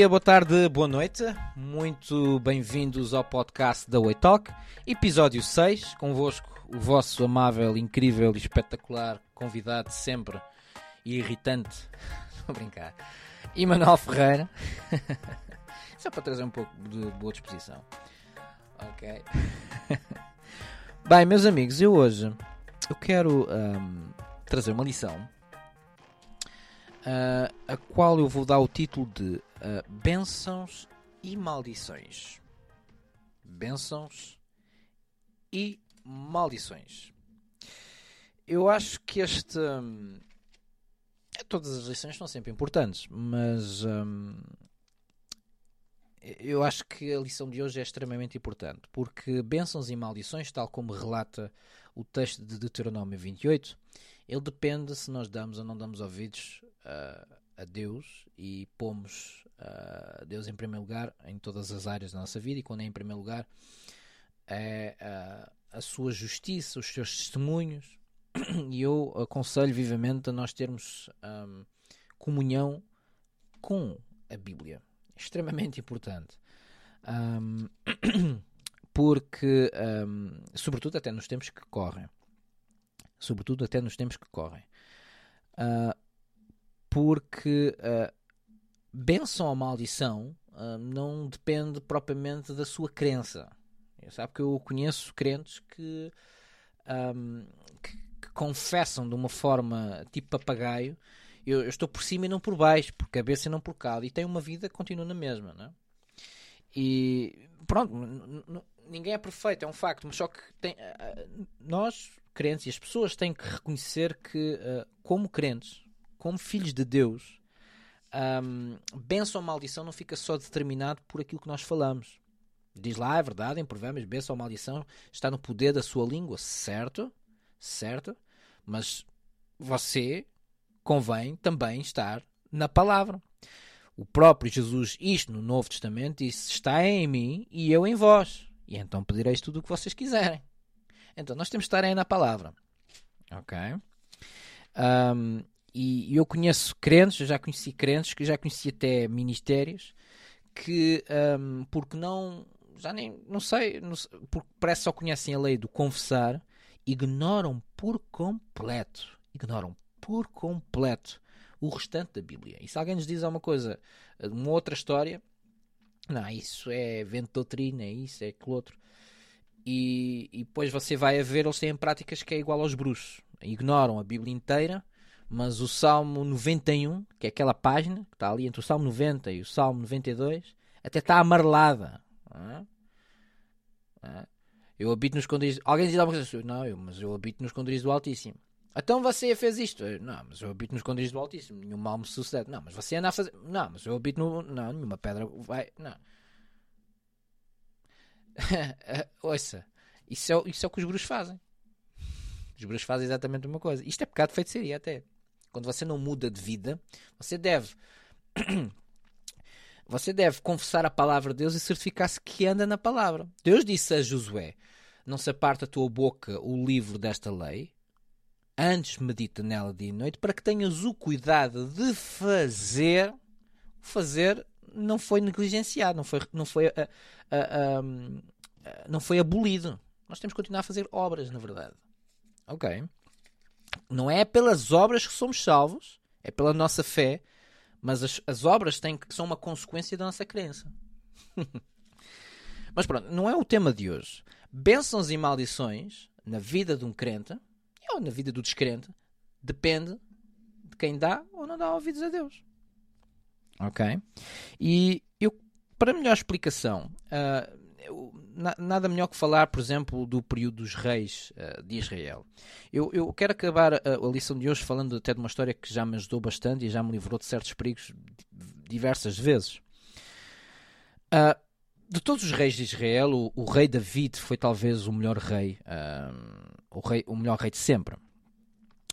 Dia, boa tarde, boa noite. Muito bem-vindos ao podcast da Way Talk, episódio 6. Convosco, o vosso amável, incrível e espetacular convidado sempre e irritante. Vou brincar. Emanuel Ferreira. Só para trazer um pouco de boa disposição. Ok. Bem, meus amigos, eu hoje eu quero um, trazer uma lição uh, a qual eu vou dar o título de uh, Bênçãos e Maldições. Bênçãos e Maldições. Eu acho que este. Um, todas as lições são sempre importantes, mas. Um, eu acho que a lição de hoje é extremamente importante, porque bênçãos e maldições, tal como relata o texto de Deuteronômio 28, ele depende se nós damos ou não damos ouvidos uh, a Deus e pomos uh, Deus em primeiro lugar em todas as áreas da nossa vida, e quando é em primeiro lugar é uh, a sua justiça, os seus testemunhos, e eu aconselho vivamente a nós termos um, comunhão com a Bíblia. Extremamente importante. Um, porque, um, sobretudo até nos tempos que correm, sobretudo até nos tempos que correm, uh, porque uh, benção ou maldição uh, não depende propriamente da sua crença. Eu sabe que eu conheço crentes que, um, que, que confessam de uma forma tipo papagaio eu, eu, estou por cima e não por baixo, por cabeça e não por cauda, e tenho uma vida que continua na mesma, não é? E pronto, ninguém é perfeito, é um facto, mas só que tem, uh, nós, crentes, e as pessoas têm que reconhecer que, como crentes, como filhos de Deus, um, benção ou maldição não fica só determinado por aquilo que nós falamos. Diz lá, é verdade, em Provérbios, benção ou maldição está no poder da sua língua, certo? Certo? Mas você, convém também estar na palavra. O próprio Jesus, isto no Novo Testamento, disse: Está em mim e eu em vós. E então pedireis tudo o que vocês quiserem. Então nós temos que estar aí na palavra. Ok? Um, e eu conheço crentes, eu já conheci crentes, que já conheci até ministérios, que um, porque não, já nem, não sei, não porque parece que só conhecem a lei do confessar, ignoram por completo, ignoram por completo o restante da Bíblia. E se alguém nos diz alguma coisa, uma outra história, não, isso é vento doutrina, é isso, é aquilo outro. E, e depois você vai a ver, eles têm práticas que é igual aos bruxos. Ignoram a Bíblia inteira, mas o Salmo 91, que é aquela página que está ali entre o Salmo 90 e o Salmo 92, até está amarelada. Não é? Eu habito nos esconderijos. Alguém diz alguma coisa? Não, eu, mas eu habito nos esconderijos do Altíssimo. Então você fez isto? Não, mas eu habito nos esconderijos do Altíssimo. Nenhum mal me sucede. Não, mas você anda a fazer. Não, mas eu habito no. Não, nenhuma pedra vai. Não. Ouça, isso é, isso é o que os bruxos fazem. Os bruxos fazem exatamente a mesma coisa. Isto é pecado de feitiçaria até. Quando você não muda de vida, você deve. você deve confessar a palavra de Deus e certificar-se que anda na palavra. Deus disse a Josué: Não se aparta a tua boca o livro desta lei, antes medita nela dia e noite, para que tenhas o cuidado de fazer. Fazer não foi negligenciado, não foi, não foi, uh, uh, uh, não foi abolido. Nós temos que continuar a fazer obras, na verdade. Ok? Não é pelas obras que somos salvos, é pela nossa fé, mas as, as obras têm, são uma consequência da nossa crença. mas pronto, não é o tema de hoje. Bênçãos e maldições na vida de um crente ou na vida do descrente, depende de quem dá ou não dá ouvidos a Deus. Ok? E eu, para melhor explicação, uh, eu, na, nada melhor que falar, por exemplo, do período dos reis uh, de Israel. Eu, eu quero acabar a, a, lição de hoje falando até de uma história que já me ajudou bastante e já me livrou de certos perigos diversas vezes. Uh, de todos os reis de Israel, o, o, rei David foi talvez o melhor rei, uh, o rei, o melhor rei de sempre.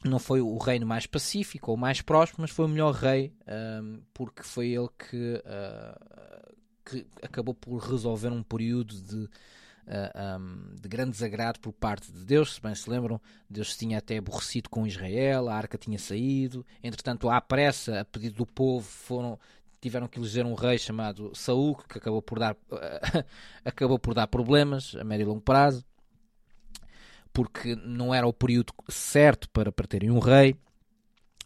Não foi o reino mais pacífico ou mais próspero, mas foi o melhor rei uh, porque foi ele que, que acabou por resolver um período de, um, de grande desagrado por parte de Deus. Se bem se lembram, Deus se tinha até aborrecido com Israel, a arca tinha saído, entretanto, à pressa, a pedido do povo, foram tiveram que eleger um rei chamado Saul, que acabou por dar, acabou por dar problemas a médio e longo prazo, porque não era o período certo para, para terem um rei.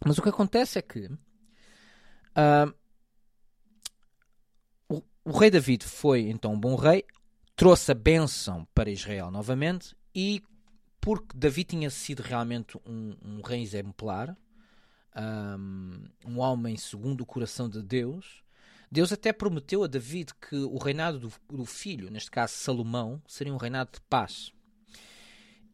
Mas o que acontece é que uh, o, rei David foi então um bom rei, trouxe a bênção para Israel novamente e porque Davi tinha sido realmente um, um rei exemplar, um, um, homem segundo o coração de Deus, Deus até prometeu a David que o reinado do, do filho, neste caso Salomão, seria um reinado de paz.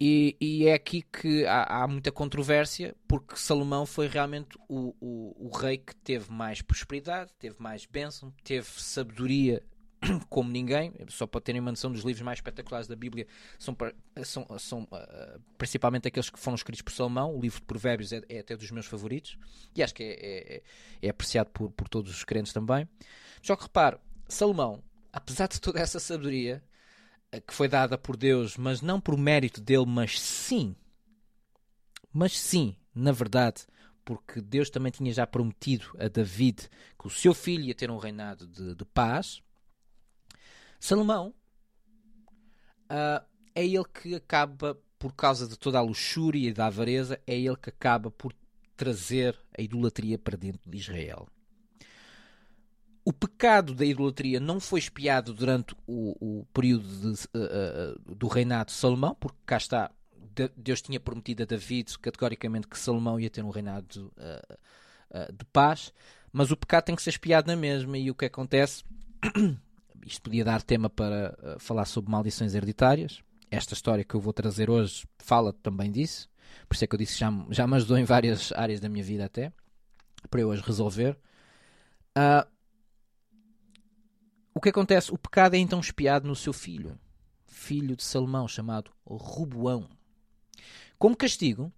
E, e é aqui que há, há, muita controvérsia, porque Salomão foi realmente o, o, o rei que teve mais prosperidade, teve mais bênção, teve sabedoria como ninguém, só para terem uma noção dos livros mais espetaculares da Bíblia, são, são, são uh, principalmente aqueles que foram escritos por Salomão. O livro de Provérbios é, é até dos meus favoritos e acho que é, é, é, apreciado por, por todos os crentes também. Só que repare, Salomão, apesar de toda essa sabedoria que foi dada por Deus, mas não por mérito dele, mas sim, mas sim, na verdade, porque Deus também tinha já prometido a David que o seu filho ia ter um reinado de, de paz Salomão uh, é ele que acaba, por causa de toda a luxúria e da avareza, é ele que acaba por trazer a idolatria para dentro de Israel. O pecado da idolatria não foi espiado durante o, o período de, uh, do reinado de Salomão, porque cá está, Deus tinha prometido a David categoricamente que Salomão ia ter um reinado uh, de paz, mas o pecado tem que ser espiado na mesma, e o que acontece isto podia dar tema para falar sobre maldições hereditárias. Esta história que eu vou trazer hoje fala também disso. Por isso é que eu disse já, já me ajudou em várias áreas da minha vida até, para eu as resolver. Uh, o que acontece? O pecado é então espiado no seu filho, filho de Salomão, chamado Ruboão. Como castigo,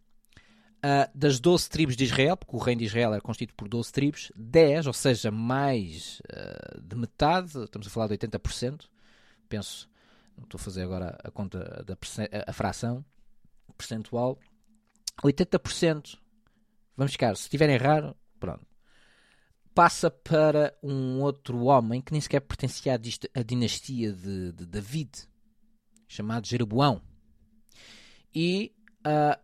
Uh, das 12 tribos de Israel, porque o reino de Israel era constituído por 12 tribos, 10, ou seja, mais uh, de metade, estamos a falar de 80%, penso, não estou a fazer agora a conta da a fração percentual, 80%, vamos ficar, se estiver errado, pronto, passa para um outro homem que nem sequer pertencia à dinastia de, de David, chamado Jeroboão. E uh,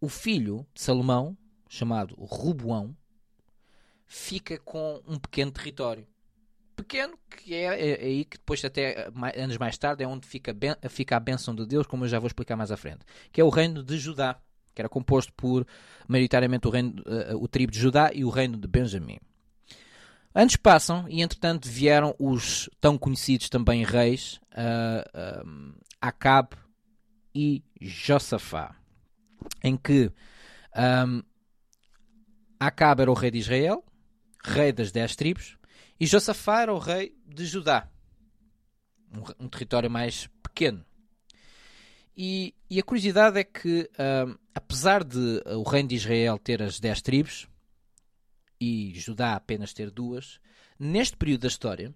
o filho de Salomão, chamado Ruboão, fica com um pequeno território. Pequeno, que é, é, é aí que depois, até anos mais tarde, é onde fica, ben, fica a bênção de Deus, como eu já vou explicar mais à frente. Que é o reino de Judá, que era composto por, maioritariamente, o, reino, uh, o tribo de Judá e o reino de Benjamim. Anos passam e, entretanto, vieram os tão conhecidos também reis uh, uh, Acabe e Josafá em que um, Acabe era o rei de Israel, rei das dez tribos, e Josafá era o rei de Judá, um, um território mais pequeno. E, e, a curiosidade é que, um, apesar de o reino de Israel ter as dez tribos e Judá apenas ter duas, neste período da história,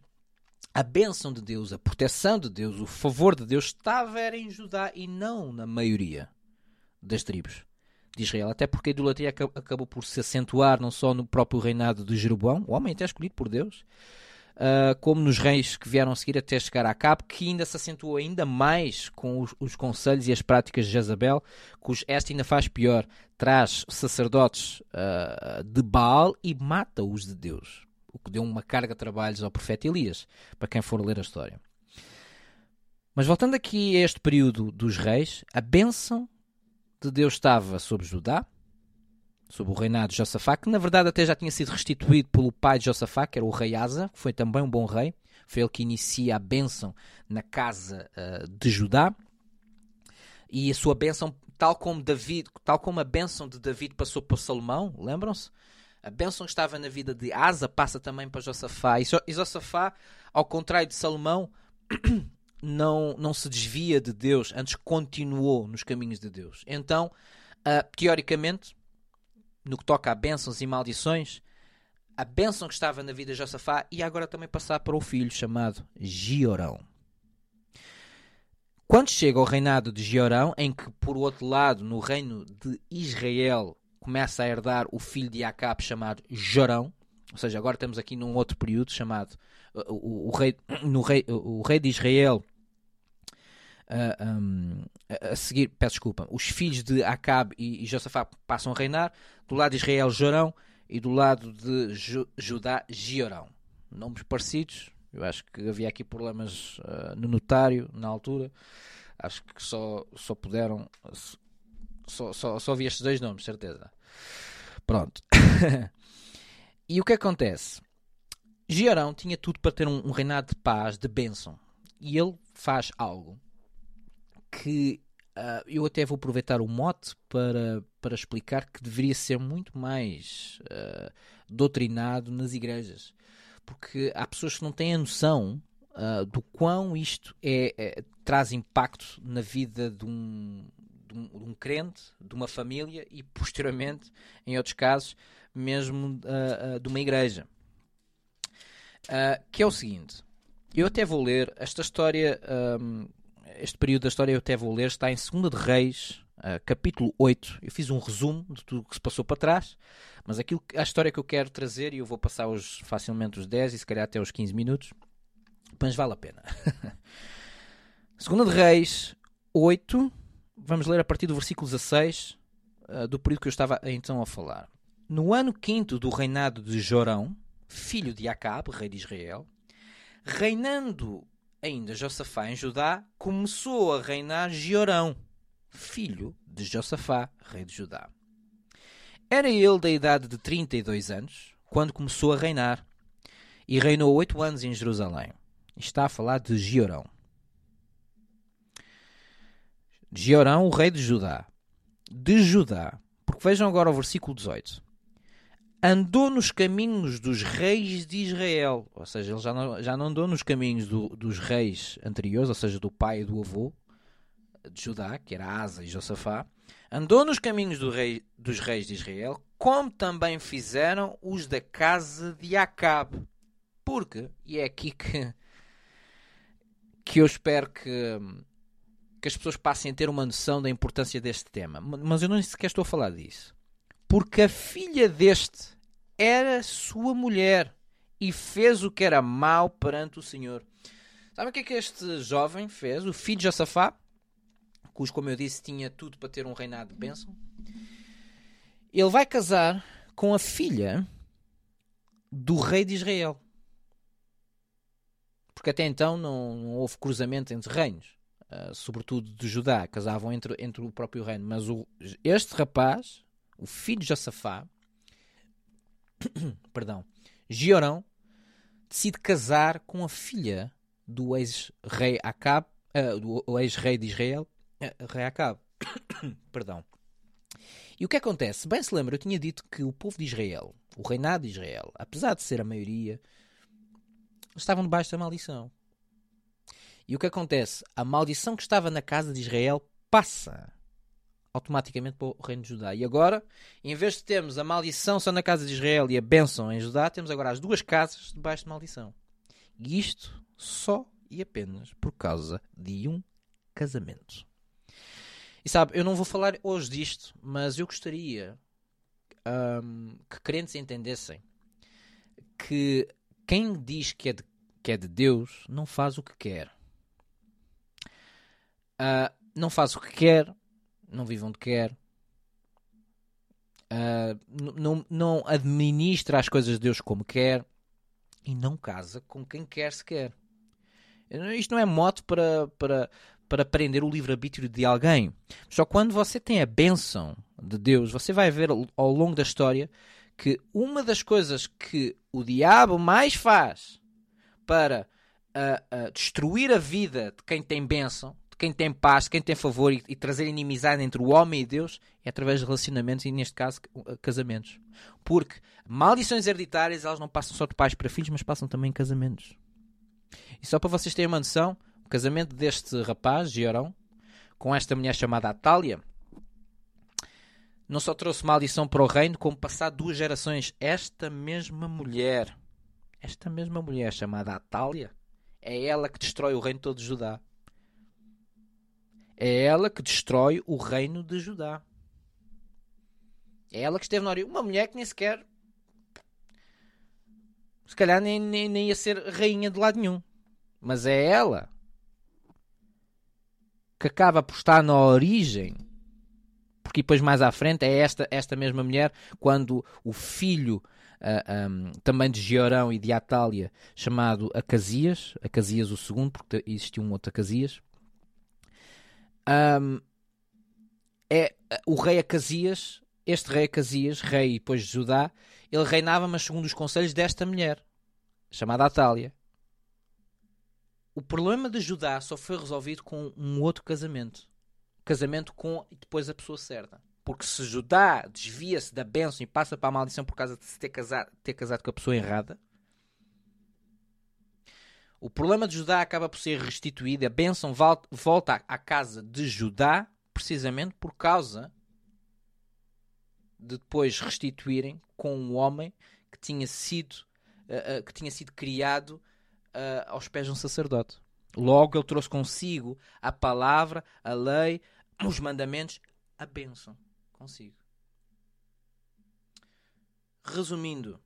a bênção de Deus, a proteção de Deus, o favor de Deus estava era em Judá e não na maioria das tribos de Israel, até porque a idolatria acabou por se acentuar não só no próprio reinado de Jeroboão, o homem até escolhido por Deus, uh, como nos reis que vieram seguir até chegar a cabo, que ainda se acentuou ainda mais com os, os conselhos e as práticas de Jezabel, cujo esta ainda faz pior, traz sacerdotes uh, de Baal e mata-os de Deus, o que deu uma carga de trabalhos ao profeta Elias, para quem for ler a história. Mas voltando aqui a este período dos reis, a bênção de Deus estava sobre Judá, sob o reinado de Josafá, que na verdade até já tinha sido restituído pelo pai de Josafá, que era o rei Asa, que foi também um bom rei. Foi ele que inicia a bênção na casa uh, de Judá. E a sua bênção, tal como David, tal como a bênção de David passou para Salomão, lembram-se? A bênção que estava na vida de Asa passa também para Josafá. E Josafá, ao contrário de Salomão, não, não se desvia de Deus, antes continuou nos caminhos de Deus. Então, uh, teoricamente, no que toca a bênçãos e maldições, a bênção que estava na vida de Josafá ia agora também passar para o filho chamado Giorão. Quando chega ao reinado de Giorão, em que, por outro lado, no reino de Israel, começa a herdar o filho de Acabe chamado Jorão, ou seja, agora estamos aqui num outro período chamado o, o, o rei, no rei, o rei de Israel uh, um, a seguir, peço desculpa, os filhos de Acabe e, e Josafá passam a reinar, do lado de Israel Jorão e do lado de Ju, Judá Giorão. Nomes parecidos, eu acho que havia aqui problemas uh, no notário na altura, acho que só, só puderam, só, só, só vi estes dois nomes, certeza. Pronto. e o que acontece? Giorão tinha tudo para ter um, um reinado de paz, de bênção. E ele faz algo que uh, eu até vou aproveitar o mote para, para explicar que deveria ser muito mais uh, doutrinado nas igrejas. Porque há pessoas que não têm a noção uh, do quão isto é, é, traz impacto na vida de um, de um, de um, crente, de uma família e, posteriormente, em outros casos, mesmo de uma igreja. que é o seguinte: eu até vou ler esta história. Um, este período da história eu até vou ler, está em 2 de Reis, uh, capítulo 8. Eu fiz um resumo de tudo o que se passou para trás, mas aquilo, a história que eu quero trazer, e eu vou passar os, facilmente os 10 e se calhar até os 15 minutos, mas vale a pena. 2 de Reis 8, vamos ler a partir do versículo 16, uh, do período que eu estava então a falar. No ano quinto do reinado de Jorão, filho de Acabe, rei de Israel, reinando ainda Josafá em Judá, começou a reinar Giorão, filho de Josafá, rei de Judá. Era ele da idade de 32 anos quando começou a reinar e reinou oito anos em Jerusalém. Está a falar de Giorão. Giorão, o rei de Judá. De Judá. Porque vejam agora o versículo 18 andou nos caminhos dos reis de Israel. Ou seja, ele já não, já não andou nos caminhos do, dos reis anteriores, ou seja, do pai e do avô de Judá, que era Asa e Josafá. Andou nos caminhos do rei, dos reis de Israel, como também fizeram os da casa de Acabe. Porque, e é aqui que, que eu espero que, que as pessoas passem a ter uma noção da importância deste tema. Mas eu não sequer estou a falar disso. Porque a filha deste era sua mulher e fez o que era mau perante o Senhor. Sabe o que é que este jovem fez? O filho de Josafá, cujo, como eu disse, tinha tudo para ter um reinado de bênção. Ele vai casar com a filha do rei de Israel. Porque até então não, não houve cruzamento entre reinos, uh, sobretudo de Judá, casavam entre, entre o próprio reino. Mas o, este rapaz, o filho de Josafá, perdão, Giorão decide casar com a filha do ex-rei Acab, uh, do ex-rei de Israel, uh, rei Acab. perdão. E o que acontece? Bem se lembra, eu tinha dito que o povo de Israel, o reinado de Israel, apesar de ser a maioria, estavam debaixo da maldição. E o que acontece? A maldição que estava na casa de Israel passa automaticamente para o reino de Judá. E agora, em vez de termos a maldição só na casa de Israel e a bênção em Judá, temos agora as duas casas debaixo de maldição. E isto só e apenas por causa de um casamento. E sabe, eu não vou falar hoje disto, mas eu gostaria um, que crentes entendessem que quem diz que é, de, que é de Deus não faz o que quer. Uh, não faz o que quer, não vive onde quer, uh, não, não administra as coisas de Deus como quer e não casa com quem quer sequer. Isto não é moto para, para, para prender o livre-arbítrio de alguém. Só quando você tem a bênção de Deus, você vai ver ao longo da história que uma das coisas que o diabo mais faz para uh, uh, destruir a vida de quem tem bênção quem tem paz, quem tem favor e, e, trazer inimizade entre o homem e Deus é através de relacionamentos e, neste caso, casamentos. Porque maldições hereditárias elas não passam só de pais para filhos, mas passam também em casamentos. E só para vocês terem uma noção, o casamento deste rapaz, Giorão, com esta mulher chamada Atália, não só trouxe maldição para o reino, como passar duas gerações, esta mesma mulher, esta mesma mulher chamada Atália, é ela que destrói o reino todo de Judá. É ela que destrói o reino de Judá. É ela que esteve na origem. Uma mulher que nem sequer Se calhar nem, nem, nem ia ser rainha de lado nenhum. Mas é ela que acaba por estar na origem. Porque depois mais à frente é esta, esta mesma mulher, quando o filho uh, ah, um, também de Georão e de Atália, chamado Acasias, Acasias o segundo, porque existia um outro Acasias, um, é o rei Acasias, este rei Acasias, rei depois de Judá, ele reinava, mas segundo os conselhos desta mulher, chamada Atália. O problema de Judá só foi resolvido com um outro casamento. Casamento com depois a pessoa certa. Porque se Judá desvia-se da bênção e passa para a maldição por causa de se ter casado, ter casado com a pessoa errada, o problema de Judá acaba por ser restituído, a bênção volta à casa de Judá, precisamente por causa de depois restituírem com um homem que tinha sido, uh, uh, que tinha sido criado uh, aos pés de um sacerdote. Logo, ele trouxe consigo a palavra, a lei, os mandamentos, a bênção consigo. Resumindo,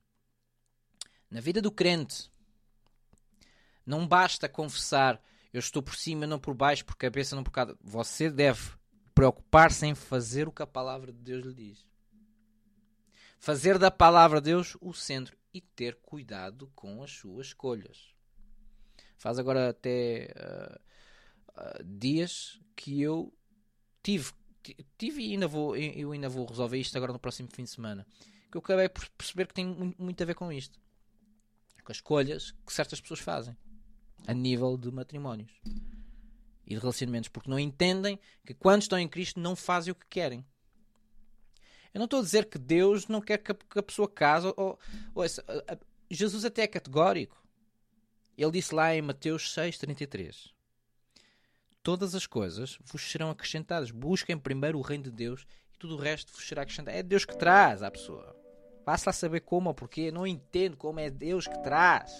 na vida do crente, não basta confessar eu estou por cima, não por baixo, por cabeça, não por cada. Você deve preocupar-se em fazer o que a palavra de Deus lhe diz. Fazer da palavra de Deus o centro e ter cuidado com as suas escolhas. Faz agora até uh, uh, dias que eu tive tive e ainda vou, eu ainda vou resolver isto agora no próximo fim de semana. Que eu acabei por perceber que tem muito a ver com isto. Com as escolhas que certas pessoas fazem a nível de matrimónios e de relacionamentos, porque não entendem que quando estão em Cristo não fazem o que querem. Eu não estou a dizer que Deus não quer que a, pessoa case. Ou, ou, Jesus até é categórico. Ele disse lá em Mateus 6,33 todas as coisas vos serão acrescentadas. Busquem primeiro o reino de Deus e tudo o resto vos será acrescentado. É Deus que traz à pessoa. Basta saber como ou porquê. Não entendo como é Deus que traz.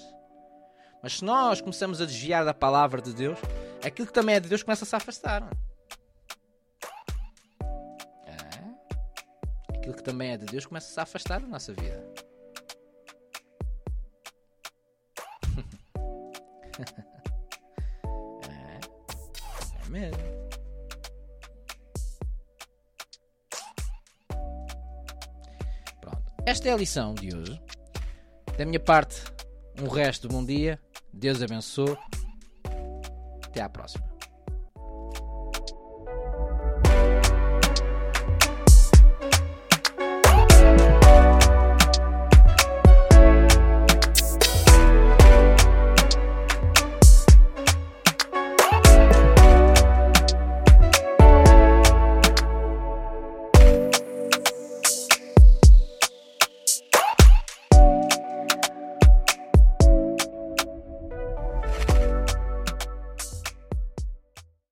Mas se nós começamos a desviar da palavra de Deus, aquilo que também é de Deus começa-se a afastar. É? Aquilo que também é de Deus começa-se a afastar da nossa vida. mesmo. Pronto. Esta é a lição de hoje. Da minha parte, um resto de bom dia. Deus abençoe. Até à próxima.